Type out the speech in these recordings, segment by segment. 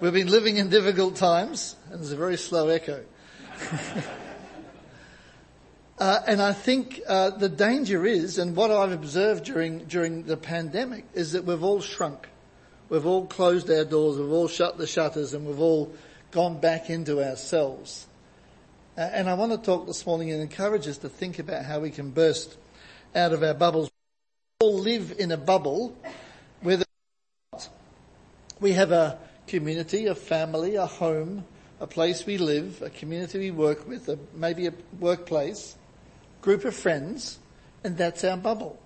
We've been living in difficult times, and there's a very slow echo. uh, and I think uh, the danger is, and what I've observed during during the pandemic, is that we've all shrunk. We've all closed our doors, we've all shut the shutters, and we've all gone back into ourselves. Uh, and I want to talk this morning and encourage us to think about how we can burst out of our bubbles. We all live in a bubble where we have a community, a family, a home, a place we live, a community we work with, a, maybe a workplace, group of friends, and that's our bubble.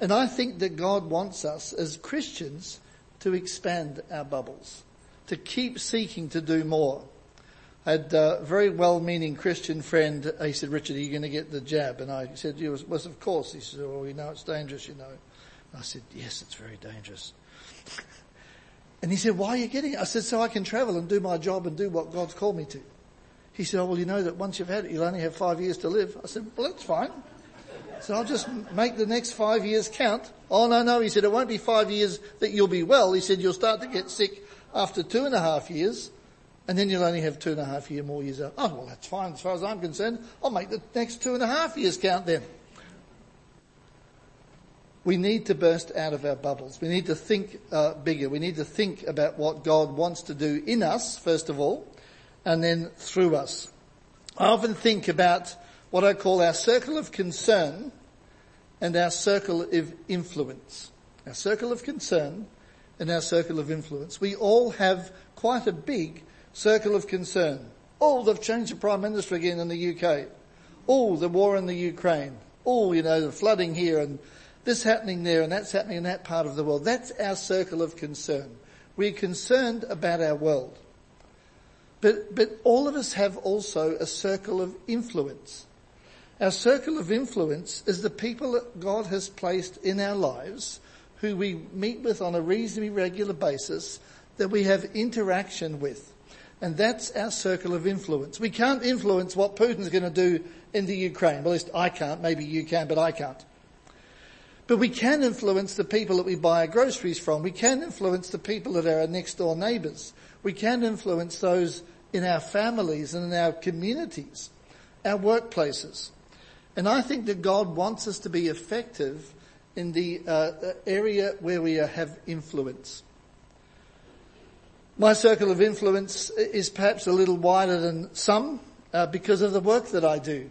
And I think that God wants us as Christians to expand our bubbles, to keep seeking to do more. I had a very well-meaning Christian friend. He said, Richard, are you going to get the jab? And I said, yes, well, of course. He said, well, you know it's dangerous, you know. I said, yes, it's very dangerous. and he said, why are you getting it? I said, so I can travel and do my job and do what God's called me to. He said, oh, well, you know that once you've had it, you'll only have five years to live. I said, well, that's fine. So I'll just make the next five years count. Oh, no, no. He said, it won't be five years that you'll be well. He said, you'll start to get sick after two and a half years and then you'll only have two and a half year more years. Oh, well, that's fine as far as I'm concerned. I'll make the next two and a half years count then. We need to burst out of our bubbles. We need to think uh, bigger. We need to think about what God wants to do in us, first of all, and then through us. I often think about what I call our circle of concern and our circle of influence. Our circle of concern and our circle of influence. We all have quite a big circle of concern. Oh, they've changed the Prime Minister again in the UK. Oh, the war in the Ukraine. Oh, you know, the flooding here and this happening there and that's happening in that part of the world. That's our circle of concern. We're concerned about our world. But, but all of us have also a circle of influence. Our circle of influence is the people that God has placed in our lives who we meet with on a reasonably regular basis that we have interaction with. And that's our circle of influence. We can't influence what Putin's going to do in the Ukraine. Well, at least I can't. Maybe you can, but I can't. But we can influence the people that we buy our groceries from. We can influence the people that are our next door neighbours. We can influence those in our families and in our communities, our workplaces. And I think that God wants us to be effective in the uh, area where we have influence. My circle of influence is perhaps a little wider than some uh, because of the work that I do.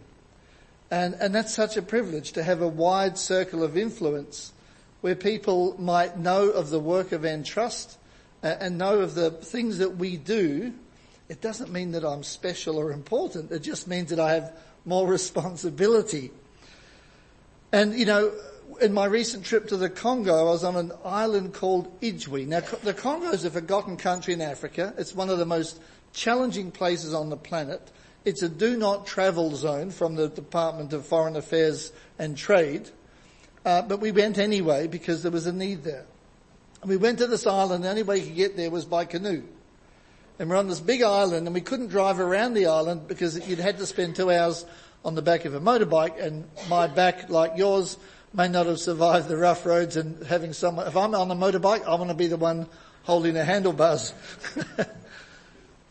And, and that's such a privilege to have a wide circle of influence where people might know of the work of Entrust uh, and know of the things that we do. It doesn't mean that I'm special or important. It just means that I have more responsibility. And you know, in my recent trip to the Congo, I was on an island called Ijwi. Now, the Congo is a forgotten country in Africa. It's one of the most challenging places on the planet. It's a do not travel zone from the Department of Foreign Affairs and Trade. Uh, but we went anyway because there was a need there. And we went to this island. The only way you could get there was by canoe. And we're on this big island and we couldn't drive around the island because you'd had to spend two hours on the back of a motorbike and my back, like yours, may not have survived the rough roads and having someone, if I'm on a motorbike, I want to be the one holding the handlebars.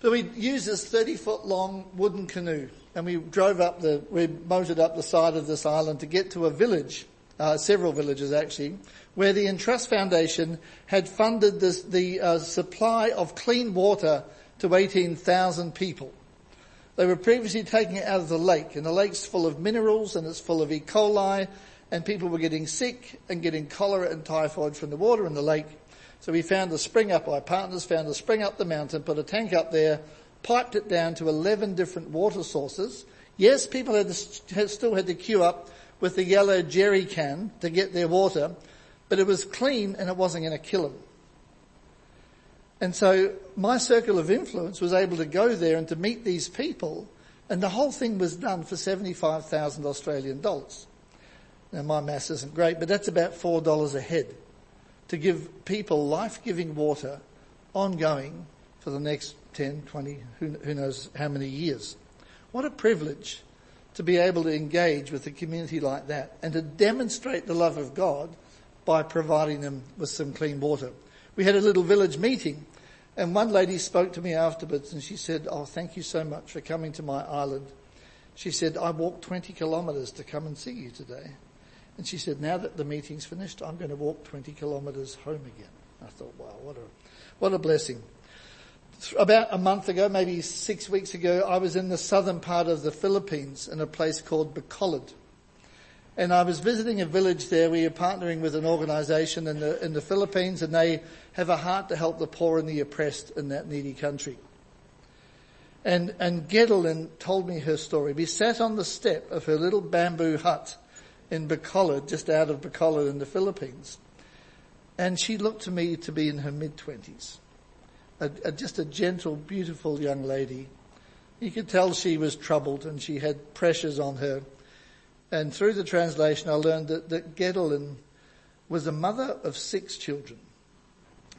so we used this 30 foot long wooden canoe and we drove up the, we motored up the side of this island to get to a village, uh, several villages actually, where the Entrust Foundation had funded this, the uh, supply of clean water to 18,000 people. They were previously taking it out of the lake and the lake's full of minerals and it's full of E. coli and people were getting sick and getting cholera and typhoid from the water in the lake. So we found a spring up, our partners found a spring up the mountain, put a tank up there, piped it down to 11 different water sources. Yes, people had, still had to queue up with the yellow jerry can to get their water, but it was clean and it wasn't going to kill them. And so my circle of influence was able to go there and to meet these people and the whole thing was done for 75,000 Australian dollars. Now my maths isn't great, but that's about $4 a head to give people life-giving water ongoing for the next 10, 20, who, who knows how many years. What a privilege to be able to engage with a community like that and to demonstrate the love of God by providing them with some clean water. We had a little village meeting And one lady spoke to me afterwards and she said, oh, thank you so much for coming to my island. She said, I walked 20 kilometres to come and see you today. And she said, now that the meeting's finished, I'm going to walk 20 kilometres home again. I thought, wow, what a, what a blessing. About a month ago, maybe six weeks ago, I was in the southern part of the Philippines in a place called Bacolod. And I was visiting a village there. We are partnering with an organisation in the, in the Philippines and they have a heart to help the poor and the oppressed in that needy country. And, and Gedalin told me her story. We sat on the step of her little bamboo hut in Bacolod, just out of Bacolod in the Philippines. And she looked to me to be in her mid twenties. Just a gentle, beautiful young lady. You could tell she was troubled and she had pressures on her. And through the translation I learned that, that Gedalin was a mother of six children.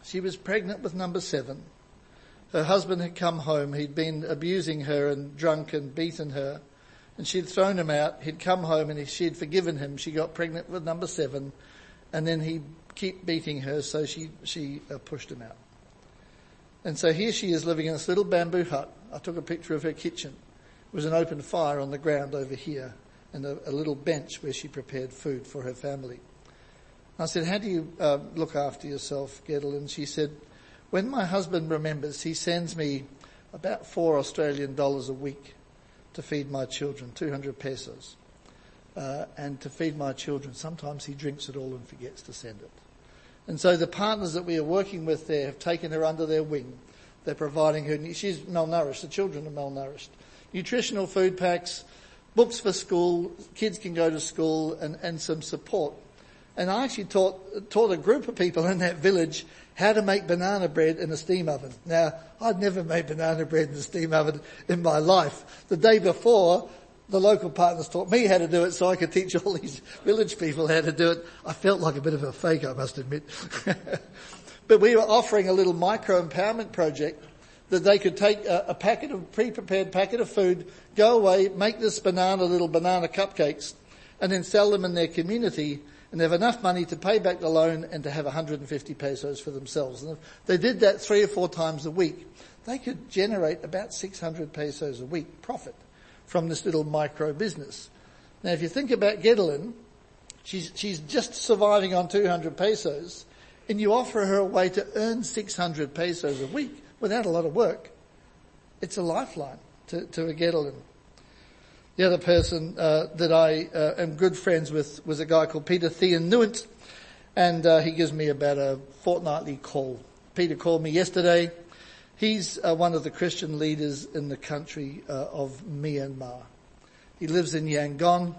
She was pregnant with number seven. Her husband had come home. He'd been abusing her and drunk and beaten her. And she'd thrown him out. He'd come home and she'd forgiven him. She got pregnant with number seven. And then he'd keep beating her, so she, she uh, pushed him out. And so here she is living in this little bamboo hut. I took a picture of her kitchen. It was an open fire on the ground over here and a, a little bench where she prepared food for her family. I said, how do you uh, look after yourself, Gedel? And she said, when my husband remembers, he sends me about four Australian dollars a week to feed my children, 200 pesos. Uh, and to feed my children, sometimes he drinks it all and forgets to send it. And so the partners that we are working with there have taken her under their wing. They're providing her, she's malnourished, the children are malnourished. Nutritional food packs, books for school, kids can go to school and, and some support. And I actually taught, taught a group of people in that village how to make banana bread in a steam oven. Now, I'd never made banana bread in a steam oven in my life. The day before, the local partners taught me how to do it so I could teach all these village people how to do it. I felt like a bit of a fake, I must admit. but we were offering a little micro empowerment project that they could take a, a packet of pre-prepared packet of food, go away, make this banana little banana cupcakes, and then sell them in their community and have enough money to pay back the loan and to have 150 pesos for themselves. And if they did that three or four times a week, they could generate about 600 pesos a week profit from this little micro business. Now if you think about Gedalin, she's, she's just surviving on 200 pesos and you offer her a way to earn 600 pesos a week without a lot of work. It's a lifeline to, to a Gedalin. The other person uh, that I uh, am good friends with was a guy called Peter Thean Nuent, and uh, he gives me about a fortnightly call. Peter called me yesterday He's uh, one of the Christian leaders in the country uh, of Myanmar. He lives in Yangon.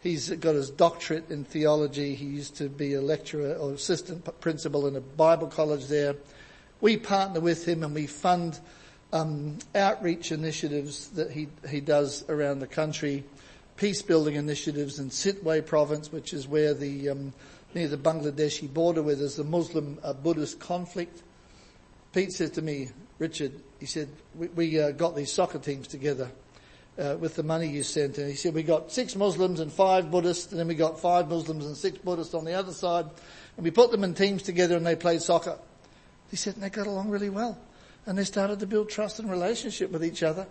He's got his doctorate in theology. He used to be a lecturer or assistant principal in a Bible college there. We partner with him and we fund um, outreach initiatives that he he does around the country, peace building initiatives in Sittwe province, which is where the um, near the Bangladeshi border, where there's the Muslim uh, Buddhist conflict. Pete said to me, Richard, he said, we, we uh, got these soccer teams together uh, with the money you sent. And he said, we got six Muslims and five Buddhists, and then we got five Muslims and six Buddhists on the other side. And we put them in teams together and they played soccer. He said, and they got along really well. And they started to build trust and relationship with each other.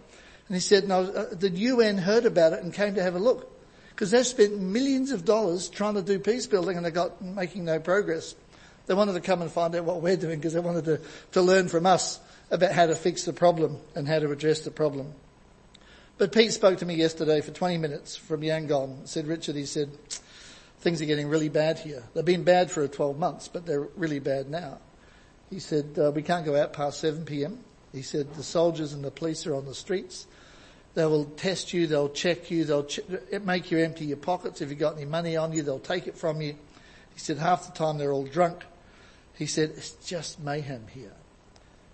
And he said, no, uh, the UN heard about it and came to have a look. Because they've spent millions of dollars trying to do peace building and they got making no progress. They wanted to come and find out what we're doing because they wanted to, to learn from us about how to fix the problem and how to address the problem. But Pete spoke to me yesterday for 20 minutes from Yangon. Said, Richard, he said, things are getting really bad here. They've been bad for 12 months, but they're really bad now. He said, uh, we can't go out past 7 p.m. He said, the soldiers and the police are on the streets. They will test you, they'll check you, they'll make you empty your pockets. If you've got any money on you, they'll take it from you. He said, half the time they're all drunk. He said, it's just mayhem here.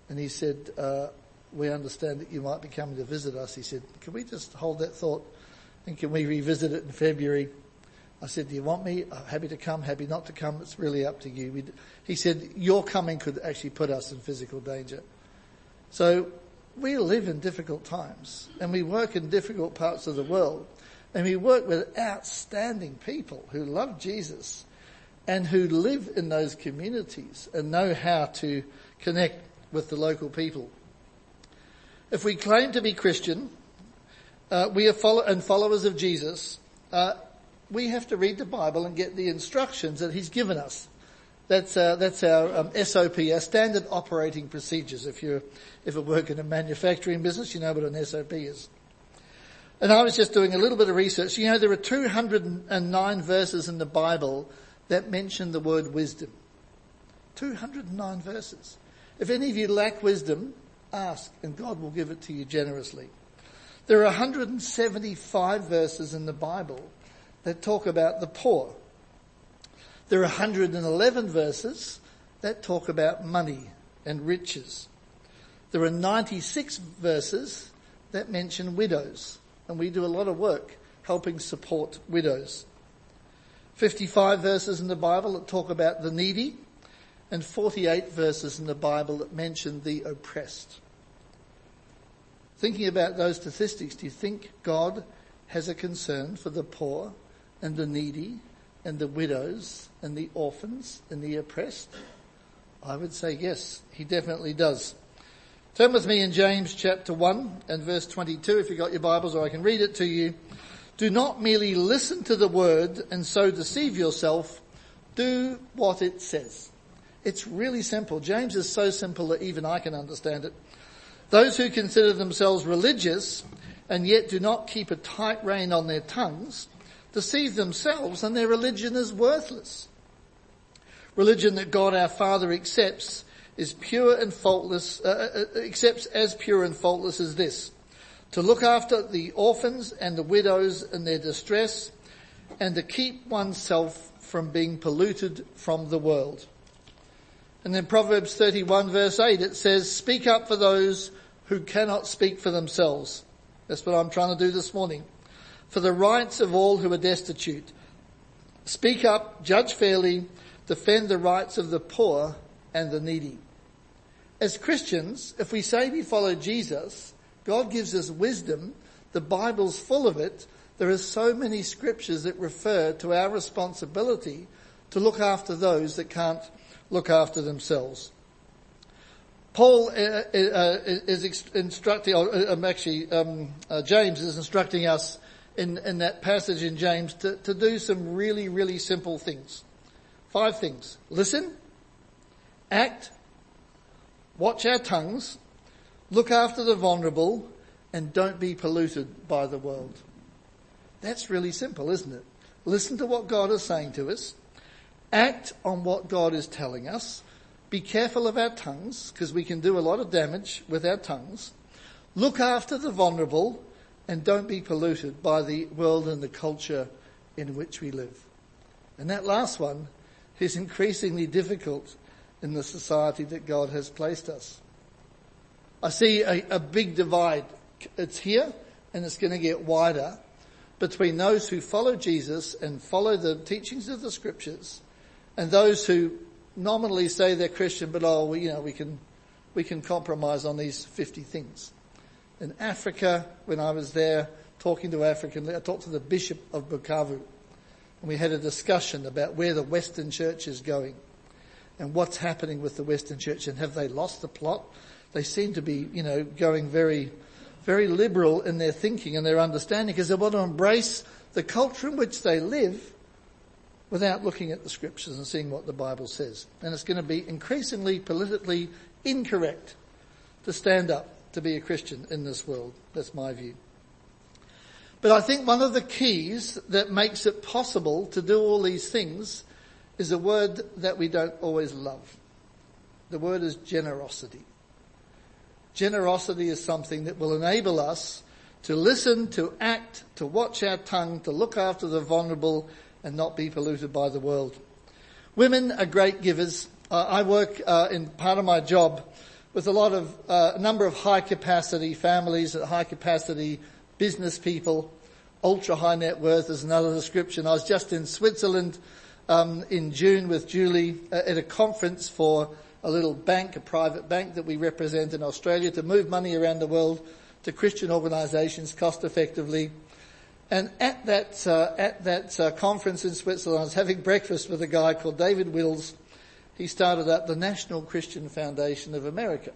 And he said, uh, we understand that you might be coming to visit us. He said, can we just hold that thought and can we revisit it in February? I said, do you want me? I'm happy to come, happy not to come. It's really up to you. we he said, your coming could actually put us in physical danger. So we live in difficult times and we work in difficult parts of the world and we work with outstanding people who love Jesus and who live in those communities and know how to connect with the local people. If we claim to be Christian, uh, we are follow- and followers of Jesus, uh, we have to read the Bible and get the instructions that He's given us. That's, uh, that's our um, SOP, our standard operating procedures. If you if you work in a manufacturing business, you know what an SOP is. And I was just doing a little bit of research. You know, there are 209 verses in the Bible that mention the word wisdom. 209 verses. If any of you lack wisdom, ask and God will give it to you generously. There are 175 verses in the Bible that talk about the poor. There are 111 verses that talk about money and riches. There are 96 verses that mention widows, and we do a lot of work helping support widows. 55 verses in the Bible that talk about the needy, and 48 verses in the Bible that mention the oppressed. Thinking about those statistics, do you think God has a concern for the poor and the needy and the widows and the orphans and the oppressed? I would say yes, he definitely does. Turn with me in James chapter 1 and verse 22 if you've got your Bibles or I can read it to you. Do not merely listen to the word and so deceive yourself. Do what it says. It's really simple. James is so simple that even I can understand it. Those who consider themselves religious and yet do not keep a tight rein on their tongues deceive themselves and their religion is worthless. Religion that God our Father accepts is pure and faultless, uh, uh, accepts as pure and faultless as this. To look after the orphans and the widows in their distress and to keep oneself from being polluted from the world. And then Proverbs 31 verse 8 it says, speak up for those who cannot speak for themselves. That's what I'm trying to do this morning. For the rights of all who are destitute. Speak up, judge fairly, defend the rights of the poor and the needy. As Christians, if we say we follow Jesus, God gives us wisdom. The Bible's full of it. There are so many scriptures that refer to our responsibility to look after those that can't look after themselves. Paul uh, uh, uh, is instructing, or um, actually, um, James is instructing us in, in that passage in James to, to do some really, really simple things. Five things. Listen, act, watch our tongues, look after the vulnerable, and don't be polluted by the world. That's really simple, isn't it? Listen to what God is saying to us, act on what God is telling us, be careful of our tongues, because we can do a lot of damage with our tongues. Look after the vulnerable and don't be polluted by the world and the culture in which we live. And that last one is increasingly difficult in the society that God has placed us. I see a, a big divide. It's here and it's going to get wider between those who follow Jesus and follow the teachings of the scriptures and those who nominally say they're Christian, but oh, you know, we can, we can compromise on these 50 things. In Africa, when I was there talking to African, I talked to the Bishop of Bukavu, and we had a discussion about where the Western Church is going, and what's happening with the Western Church, and have they lost the plot? They seem to be, you know, going very, very liberal in their thinking and their understanding because they want to embrace the culture in which they live without looking at the scriptures and seeing what the Bible says. And it's going to be increasingly politically incorrect to stand up to be a Christian in this world. That's my view. But I think one of the keys that makes it possible to do all these things is a word that we don't always love. The word is generosity. Generosity is something that will enable us to listen, to act, to watch our tongue, to look after the vulnerable, and not be polluted by the world. Women are great givers. Uh, I work uh, in part of my job with a lot of uh, a number of high capacity families, high capacity business people, ultra high net worth is another description. I was just in Switzerland um, in June with Julie uh, at a conference for a little bank, a private bank that we represent in Australia to move money around the world to Christian organisations cost effectively. And at that, uh, at that uh, conference in Switzerland, I was having breakfast with a guy called David Wills. He started up the National Christian Foundation of America.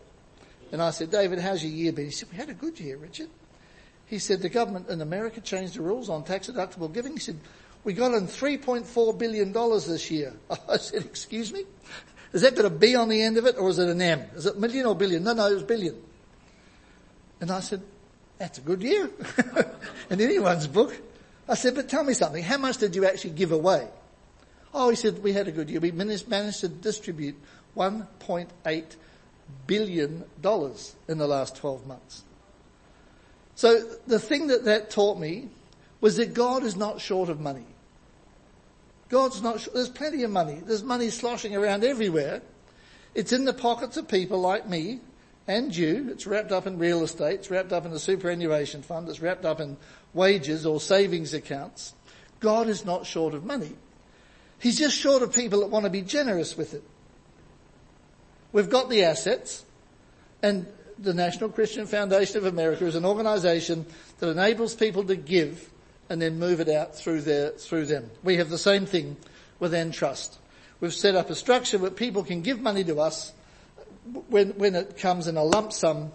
And I said, David, how's your year been? He said, we had a good year, Richard. He said, the government in America changed the rules on tax deductible giving. He said, we got in $3.4 billion this year. I said, excuse me? Is that got a B on the end of it or is it an M? Is it million or billion? No, no, it was billion. And I said, that's a good year. in anyone's book. I said, but tell me something. How much did you actually give away? Oh, he said, we had a good year. We managed, to distribute $1.8 billion in the last 12 months. So the thing that that taught me was that God is not short of money. God's not, there's plenty of money. There's money sloshing around everywhere. It's in the pockets of people like me and you. It's wrapped up in real estate. It's wrapped up in a superannuation fund. It's wrapped up in wages or savings accounts. God is not short of money. He's just short of people that want to be generous with it. We've got the assets and the National Christian Foundation of America is an organization that enables people to give and then move it out through their, through them. We have the same thing with Entrust. We've set up a structure where people can give money to us when, when it comes in a lump sum.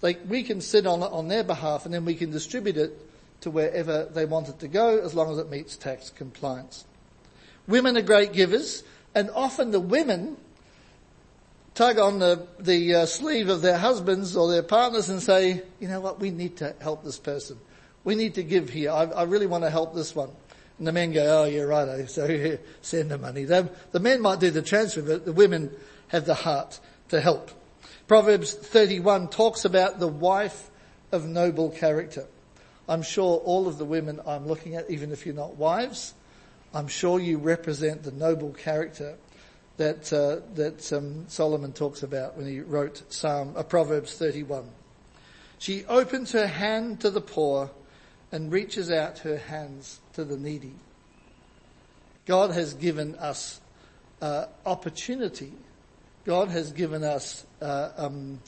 Like we can sit on it on their behalf and then we can distribute it to wherever they want it to go as long as it meets tax compliance. Women are great givers and often the women tug on the, the uh, sleeve of their husbands or their partners and say, you know what, we need to help this person. We need to give here. I, I really want to help this one. And the men go, oh you're right, so here, send the money. They, the men might do the transfer, but the women have the heart to help. Proverbs 31 talks about the wife of noble character. I'm sure all of the women I'm looking at, even if you're not wives, I'm sure you represent the noble character that uh, that um, Solomon talks about when he wrote Psalm uh, Proverbs 31. She opens her hand to the poor and reaches out her hands to the needy. God has given us uh, opportunity. God has given us uh, um,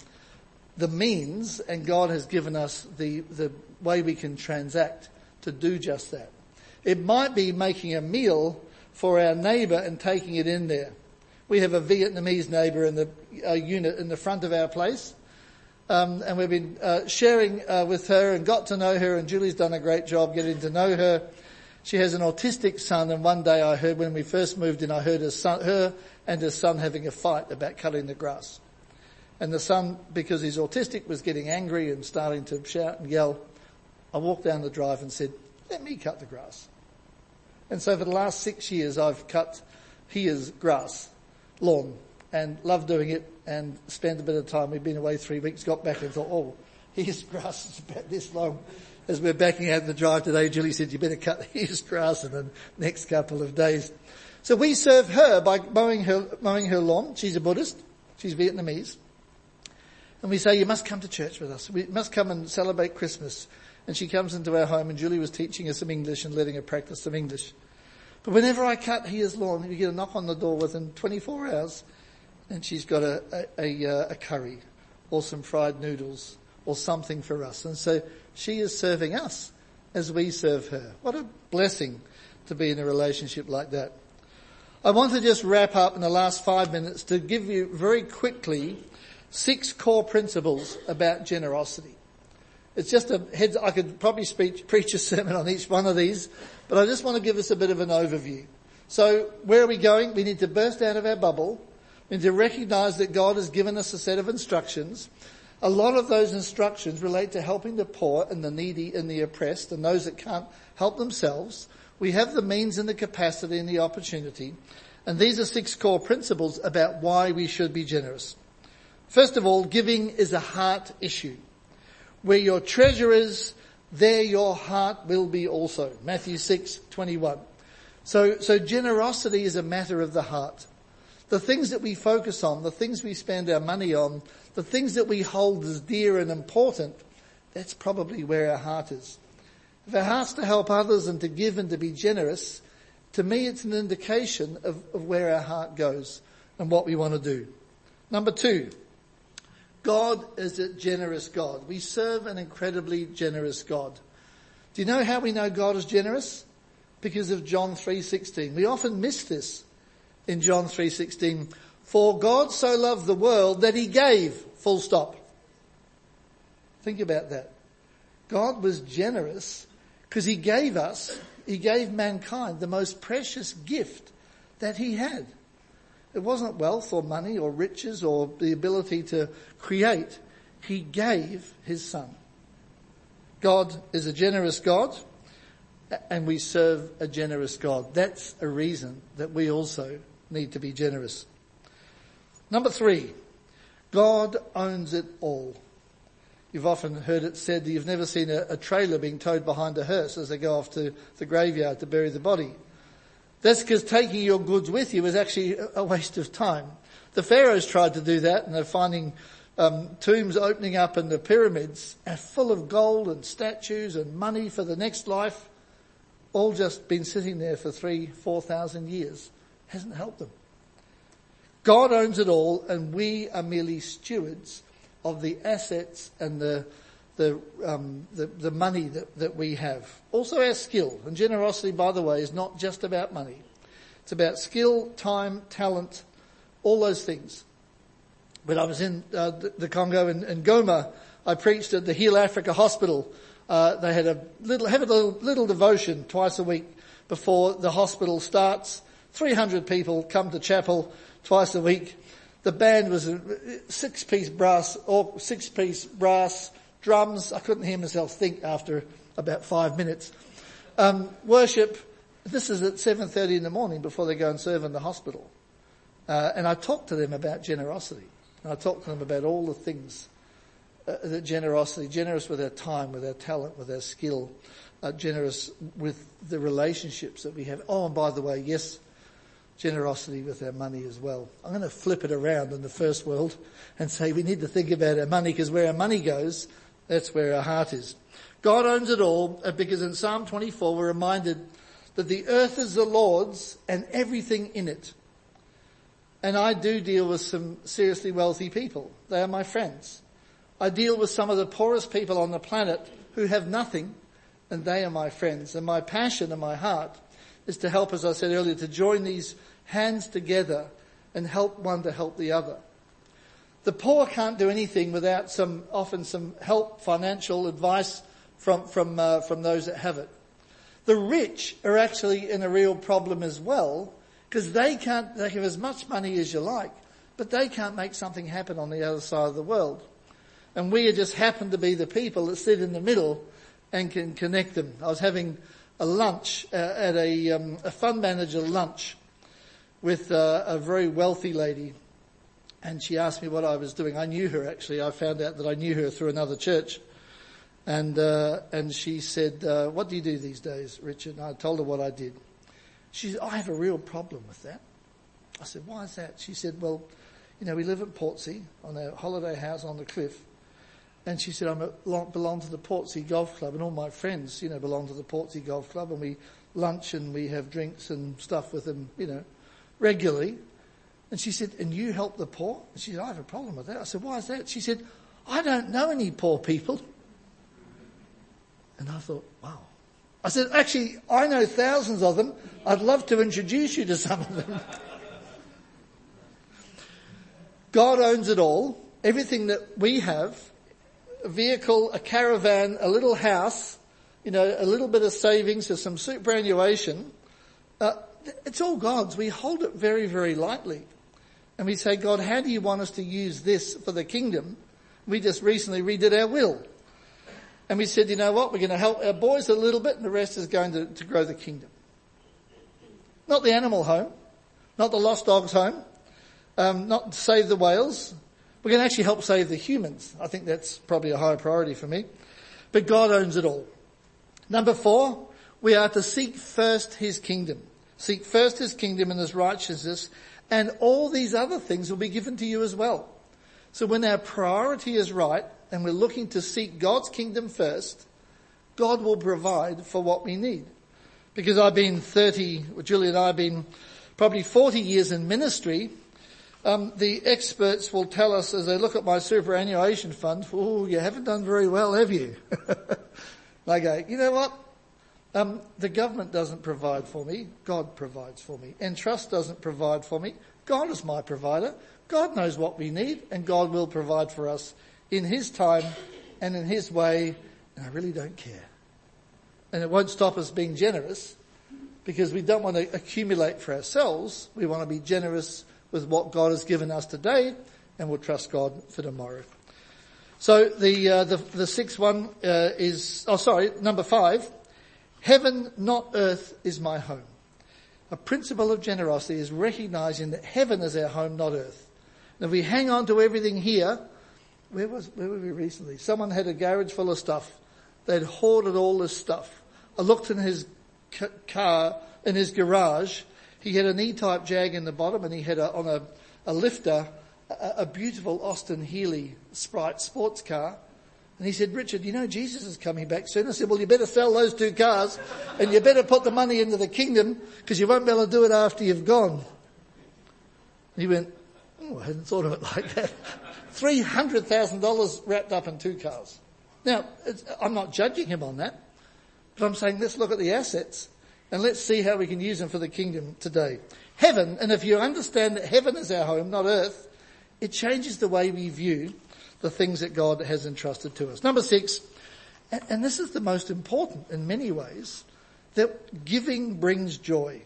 the means, and God has given us the the way we can transact to do just that. It might be making a meal for our neighbour and taking it in there. We have a Vietnamese neighbour in the uh, unit in the front of our place. Um, and we've been uh, sharing uh, with her and got to know her and Julie's done a great job getting to know her. She has an autistic son and one day I heard when we first moved in I heard her, son, her and her son having a fight about cutting the grass. And the son, because he's autistic, was getting angry and starting to shout and yell. I walked down the drive and said, let me cut the grass. And so for the last six years I've cut his grass lawn and loved doing it and spent a bit of time. We'd been away three weeks, got back and thought, oh, here's grass is about this long. As we're backing out the drive today, Julie said, you better cut his grass in the next couple of days. So we serve her by mowing her, mowing her lawn. She's a Buddhist. She's Vietnamese. And we say, you must come to church with us. We must come and celebrate Christmas. And she comes into our home and Julie was teaching her some English and letting her practice some English. But whenever I cut his lawn, we get a knock on the door within 24 hours and she's got a, a, a, uh, a curry or some fried noodles or something for us. And so she is serving us as we serve her. What a blessing to be in a relationship like that. I want to just wrap up in the last five minutes to give you very quickly six core principles about generosity. It's just a heads, I could probably speak, preach a sermon on each one of these, but I just want to give us a bit of an overview. So where are we going? We need to burst out of our bubble. We need to recognize that God has given us a set of instructions. A lot of those instructions relate to helping the poor and the needy and the oppressed and those that can't help themselves. We have the means and the capacity and the opportunity. And these are six core principles about why we should be generous. First of all, giving is a heart issue. Where your treasure is, there your heart will be also. Matthew 6, 21. So, so generosity is a matter of the heart. The things that we focus on, the things we spend our money on, the things that we hold as dear and important, that's probably where our heart is. If our heart's to help others and to give and to be generous, to me it's an indication of, of where our heart goes and what we want to do. Number two, God is a generous God. We serve an incredibly generous God. Do you know how we know God is generous? Because of John 3.16. We often miss this in John 3.16. For God so loved the world that he gave, full stop. Think about that. God was generous because he gave us, he gave mankind the most precious gift that he had. It wasn't wealth or money or riches or the ability to create. He gave his son. God is a generous God and we serve a generous God. That's a reason that we also need to be generous. Number three, God owns it all. You've often heard it said that you've never seen a, a, trailer being towed behind a hearse as they go off to the graveyard to bury the body. That's because taking your goods with you is actually a waste of time. The pharaohs tried to do that and they're finding um, tombs opening up in the pyramids are full of gold and statues and money for the next life, all just been sitting there for three, four thousand years. Hasn't helped them. God owns it all and we are merely stewards of the assets and the, the, um, the, the, money that, that we have. Also our skill. And generosity, by the way, is not just about money. It's about skill, time, talent, all those things. When I was in uh, the, Congo in, Goma, I preached at the Heal Africa Hospital. Uh, they had a little, have a little, little devotion twice a week before the hospital starts. 300 people come to chapel twice a week the band was a six piece brass, or six piece brass drums. I couldn't hear myself think after about five minutes. Um, worship, this is at 7.30 in the morning before they go and serve in the hospital. Uh, and I talked to them about generosity. And I talked to them about all the things uh, that generosity, generous with our time, with our talent, with our skill, uh, generous with the relationships that we have. Oh, and by the way, yes, generosity with our money as well. I'm going to flip it around in the first world and say we need to think about our money because where our money goes, that's where our heart is. God owns it all uh, because in Psalm 24 we're reminded that the earth is the Lord's and everything in it. And I do deal with some seriously wealthy people. They are my friends. I deal with some of the poorest people on the planet who have nothing and they are my friends. And my passion and my heart is to help, as I said earlier, to join these hands together and help one to help the other. The poor can't do anything without some, often some help, financial advice from, from, uh, from those that have it. The rich are actually in a real problem as well, because they can't, they have as much money as you like, but they can't make something happen on the other side of the world. And we just happen to be the people that sit in the middle and can connect them. I was having a lunch uh, at a, um, a, fund manager lunch with uh, a very wealthy lady, and she asked me what I was doing. I knew her actually. I found out that I knew her through another church, and uh, and she said, uh, "What do you do these days, Richard?" And I told her what I did. She said, "I have a real problem with that." I said, "Why is that?" She said, "Well, you know, we live at Portsea on a holiday house on the cliff." And she said, I belong to the Portsea Golf Club and all my friends, you know, belong to the Portsea Golf Club and we lunch and we have drinks and stuff with them, you know, regularly. And she said, and you help the poor? And she said, I have a problem with that. I said, why is that? She said, I don't know any poor people. And I thought, wow. I said, actually, I know thousands of them. I'd love to introduce you to some of them. God owns it all. Everything that we have a vehicle, a caravan, a little house, you know, a little bit of savings, or some superannuation, uh, it's all God's. We hold it very, very lightly. And we say, God, how do you want us to use this for the kingdom? We just recently redid our will. And we said, you know what, we're going to help our boys a little bit and the rest is going to, to grow the kingdom. Not the animal home, not the lost dogs home, um, not save the whales, we're going to actually help save the humans. I think that's probably a higher priority for me. But God owns it all. Number four, we are to seek first His kingdom. Seek first His kingdom and His righteousness and all these other things will be given to you as well. So when our priority is right and we're looking to seek God's kingdom first, God will provide for what we need. Because I've been 30, Julie and I have been probably 40 years in ministry um, the experts will tell us as they look at my superannuation fund, oh, you haven't done very well, have you? I go, you know what? Um, the government doesn't provide for me. God provides for me. Entrust doesn't provide for me. God is my provider. God knows what we need and God will provide for us in His time and in His way. And I really don't care. And it won't stop us being generous because we don't want to accumulate for ourselves. We want to be generous with what God has given us today and we'll trust God for tomorrow. So the, uh, the, the sixth one uh, is, oh sorry, number five. Heaven, not earth, is my home. A principle of generosity is recognizing that heaven is our home, not earth. And if we hang on to everything here, where was, where were we recently? Someone had a garage full of stuff. They'd hoarded all this stuff. I looked in his car, in his garage. He had an E-type Jag in the bottom and he had a, on a, a lifter, a, a beautiful Austin Healey Sprite sports car. And he said, Richard, you know Jesus is coming back soon. I said, well, you better sell those two cars and you better put the money into the kingdom because you won't be able to do it after you've gone. And he went, oh, I hadn't thought of it like that. $300,000 wrapped up in two cars. Now, I'm not judging him on that, but I'm saying let's look at the assets and let's see how we can use them for the kingdom today. Heaven, and if you understand that heaven is our home, not earth, it changes the way we view the things that God has entrusted to us. Number six, and this is the most important in many ways, that giving brings joy.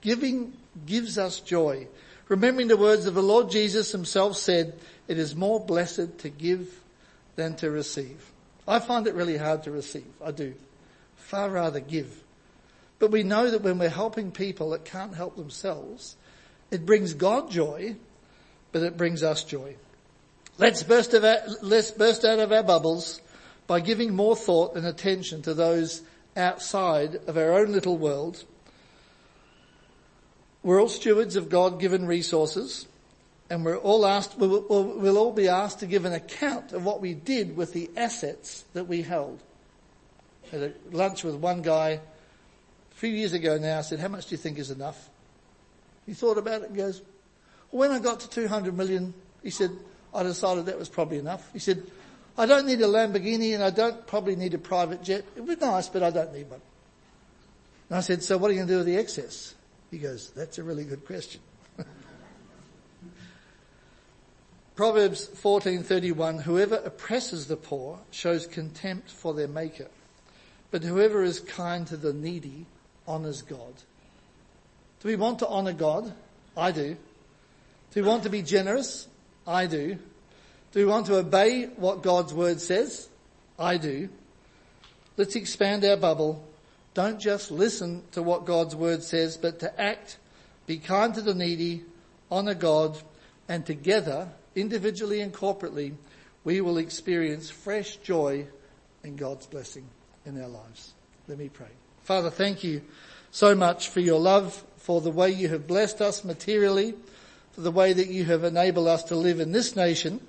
Giving gives us joy. Remembering the words of the Lord Jesus himself said, it is more blessed to give than to receive. I find it really hard to receive. I do. Far rather give. But we know that when we're helping people that can't help themselves, it brings God joy, but it brings us joy. Let's burst, our, let's burst out of our bubbles by giving more thought and attention to those outside of our own little world. We're all stewards of God-given resources and we're all asked, we'll, we'll all be asked to give an account of what we did with the assets that we held. I had a lunch with one guy a few years ago now. I said, how much do you think is enough? He thought about it and goes, well, when I got to 200 million, he said, I decided that was probably enough. He said, I don't need a Lamborghini and I don't probably need a private jet. It would be nice, but I don't need one. And I said, so what are you going to do with the excess? He goes, that's a really good question. Proverbs 14:31 Whoever oppresses the poor shows contempt for their maker but whoever is kind to the needy honors God. Do we want to honor God? I do. Do we want to be generous? I do. Do we want to obey what God's word says? I do. Let's expand our bubble. Don't just listen to what God's word says, but to act, be kind to the needy, honor God, and together, individually and corporately, we will experience fresh joy and God's blessing in our lives. Let me pray. Father, thank you so much for your love, for the way you have blessed us materially, for the way that you have enabled us to live in this nation.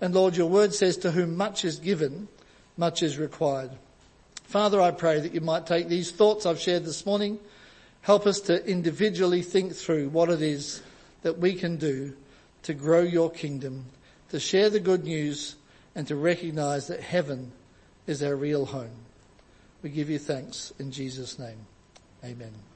And Lord, your word says to whom much is given, much is required. Father, I pray that you might take these thoughts I've shared this morning, help us to individually think through what it is that we can do to grow your kingdom, to share the good news and to recognize that heaven is our real home. We give you thanks in Jesus' name. Amen.